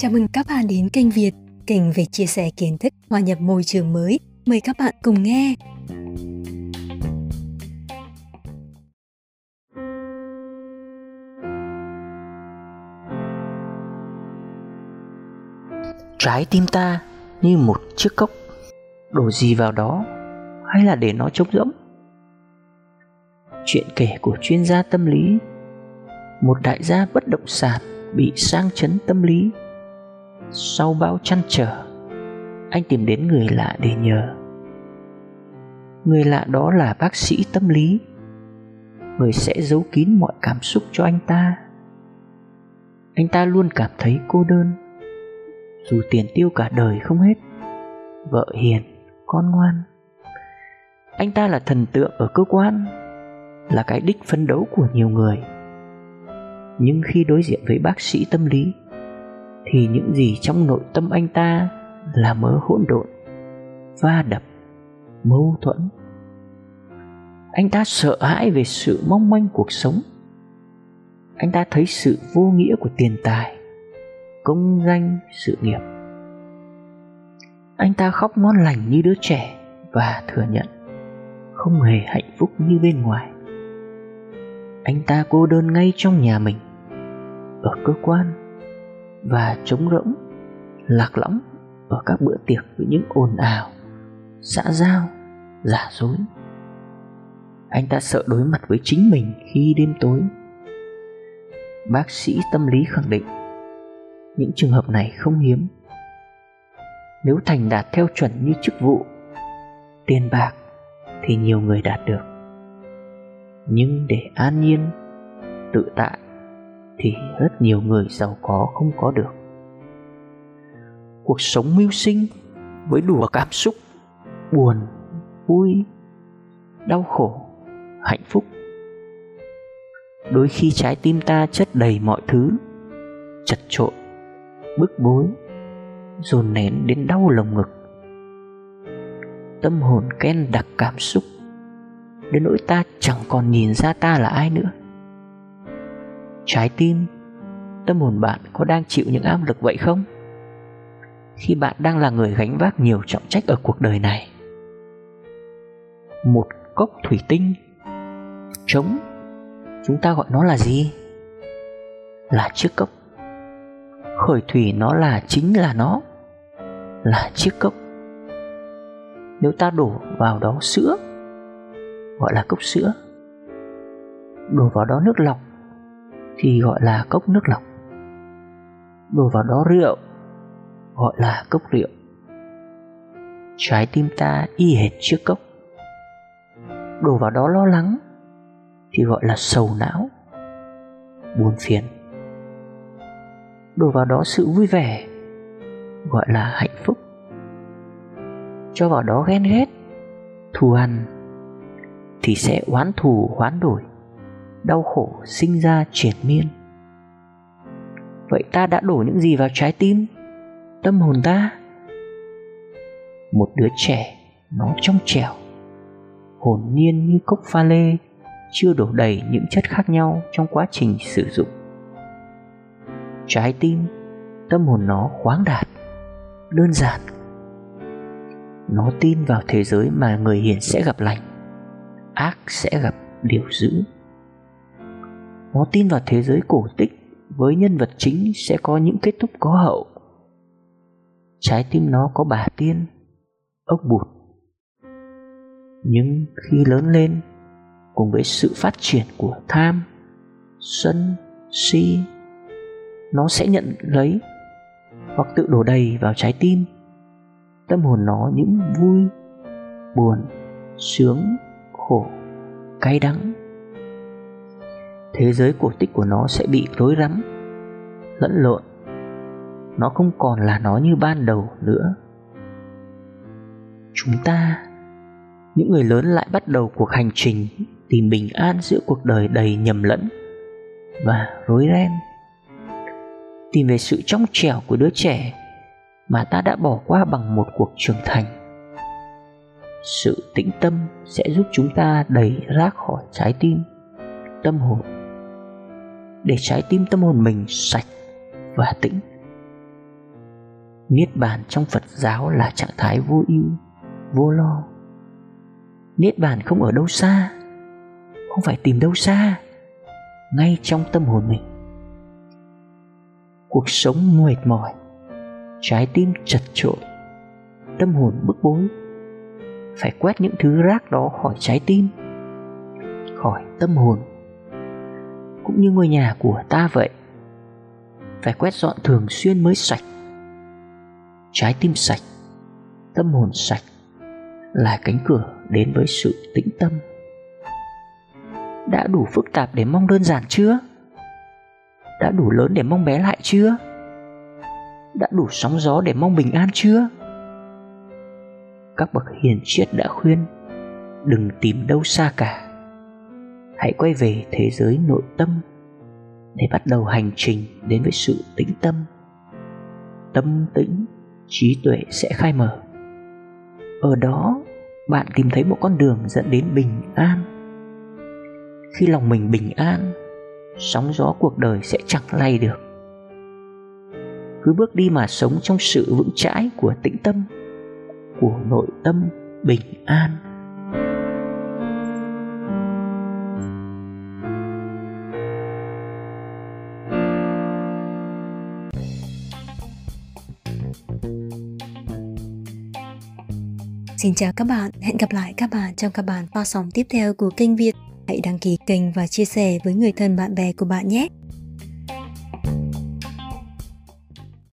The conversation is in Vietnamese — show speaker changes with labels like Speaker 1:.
Speaker 1: Chào mừng các bạn đến kênh Việt, kênh về chia sẻ kiến thức hòa nhập môi trường mới. Mời các bạn cùng nghe.
Speaker 2: Trái tim ta như một chiếc cốc. Đổ gì vào đó? Hay là để nó trống rỗng? Chuyện kể của chuyên gia tâm lý. Một đại gia bất động sản Bị sang chấn tâm lý. Sau bão chăn trở Anh tìm đến người lạ để nhờ. Người lạ đó là bác sĩ tâm lý. Người sẽ giấu kín mọi cảm xúc cho anh ta. Anh ta luôn cảm thấy cô đơn. Dù tiền tiêu cả đời không hết Vợ hiền, con ngoan. Anh ta là thần tượng ở cơ quan Là cái đích phấn đấu của nhiều người. Nhưng khi đối diện với bác sĩ tâm lý thì những gì trong nội tâm anh ta Là mớ hỗn độn, Va đập, Mâu thuẫn. Anh ta sợ hãi về sự mong manh cuộc sống. Anh ta thấy sự vô nghĩa của tiền tài, công danh, sự nghiệp. Anh ta khóc ngon lành như đứa trẻ và thừa nhận không hề hạnh phúc như bên ngoài. Anh ta cô đơn ngay trong nhà mình, ở cơ quan và trống rỗng, lạc lõng ở các bữa tiệc với những ồn ào, xã giao, giả dối. Anh ta sợ đối mặt với chính mình khi đêm tối. Bác sĩ tâm lý khẳng định, những trường hợp này không hiếm. Nếu thành đạt theo chuẩn như chức vụ, tiền bạc thì nhiều người đạt được. Nhưng để an nhiên, tự tại thì rất nhiều người giàu có không có được. Cuộc sống mưu sinh với đủ cảm xúc, buồn, vui, đau khổ, hạnh phúc. Đôi khi trái tim ta chất đầy mọi thứ, chật trội, bức bối, dồn nén đến đau lồng ngực. Tâm hồn ken đặc cảm xúc, đến nỗi ta chẳng còn nhìn ra ta là ai nữa trái tim, tâm hồn bạn có đang chịu những áp lực vậy không? Khi bạn đang là người gánh vác nhiều trọng trách ở cuộc đời này, một cốc thủy tinh trống, chúng ta gọi nó là gì? Là chiếc cốc. Khởi thủy nó là chính là nó, là chiếc cốc. Nếu ta đổ vào đó sữa, gọi là cốc sữa. Đổ vào đó nước lọc thì gọi là cốc nước lọc. Đổ vào đó rượu, gọi là cốc rượu. Trái tim ta y hệt chiếc cốc. Đổ vào đó lo lắng, thì gọi là sầu não, buồn phiền. Đổ vào đó sự vui vẻ, gọi là hạnh phúc. Cho vào đó ghen ghét, thù hằn, thì sẽ oán thù hoán đổi đau khổ sinh ra triền miên. Vậy ta đã đổ những gì vào trái tim, tâm hồn ta? Một đứa trẻ nó trong trẻo, hồn nhiên như cốc pha lê, chưa đổ đầy những chất khác nhau trong quá trình sử dụng. Trái tim, tâm hồn nó khoáng đạt, đơn giản. Nó tin vào thế giới mà người hiền sẽ gặp lành, ác sẽ gặp điều dữ nó tin vào thế giới cổ tích, với nhân vật chính sẽ có những kết thúc có hậu. Trái tim nó có bà tiên, ốc bụt. Nhưng khi lớn lên, cùng với sự phát triển của tham, sân, si, nó sẽ nhận lấy hoặc tự đổ đầy vào trái tim. Tâm hồn nó những vui, buồn, sướng, khổ, cay đắng thế giới cổ tích của nó sẽ bị rối rắm, lẫn lộn. Nó không còn là nó như ban đầu nữa. Chúng ta, những người lớn lại bắt đầu cuộc hành trình tìm bình an giữa cuộc đời đầy nhầm lẫn và rối ren. Tìm về sự trong trẻo của đứa trẻ mà ta đã bỏ qua bằng một cuộc trưởng thành. Sự tĩnh tâm sẽ giúp chúng ta đẩy rác khỏi trái tim, tâm hồn để trái tim tâm hồn mình sạch và tĩnh Niết bàn trong Phật giáo là trạng thái vô ưu, vô lo. Niết bàn không ở đâu xa, không phải tìm đâu xa, ngay trong tâm hồn mình. Cuộc sống mệt mỏi, trái tim chật trội, tâm hồn bức bối, phải quét những thứ rác đó khỏi trái tim, khỏi tâm hồn, cũng như ngôi nhà của ta vậy. Phải quét dọn thường xuyên mới sạch. Trái tim sạch, tâm hồn sạch là cánh cửa đến với sự tĩnh tâm. Đã đủ phức tạp để mong đơn giản chưa? Đã đủ lớn để mong bé lại chưa? Đã đủ sóng gió để mong bình an chưa? Các bậc hiền triết đã khuyên, đừng tìm đâu xa cả hãy quay về thế giới nội tâm để bắt đầu hành trình đến với sự tĩnh tâm. Tâm tĩnh, trí tuệ sẽ khai mở. Ở đó, bạn tìm thấy một con đường dẫn đến bình an. Khi lòng mình bình an, sóng gió cuộc đời sẽ chẳng lay được. Cứ bước đi mà sống trong sự vững chãi của tĩnh tâm, của nội tâm bình an.
Speaker 1: Xin chào các bạn, hẹn gặp lại các bạn trong các bản phát sóng tiếp theo của kênh Việt. Hãy đăng ký kênh và chia sẻ với người thân bạn bè của bạn nhé.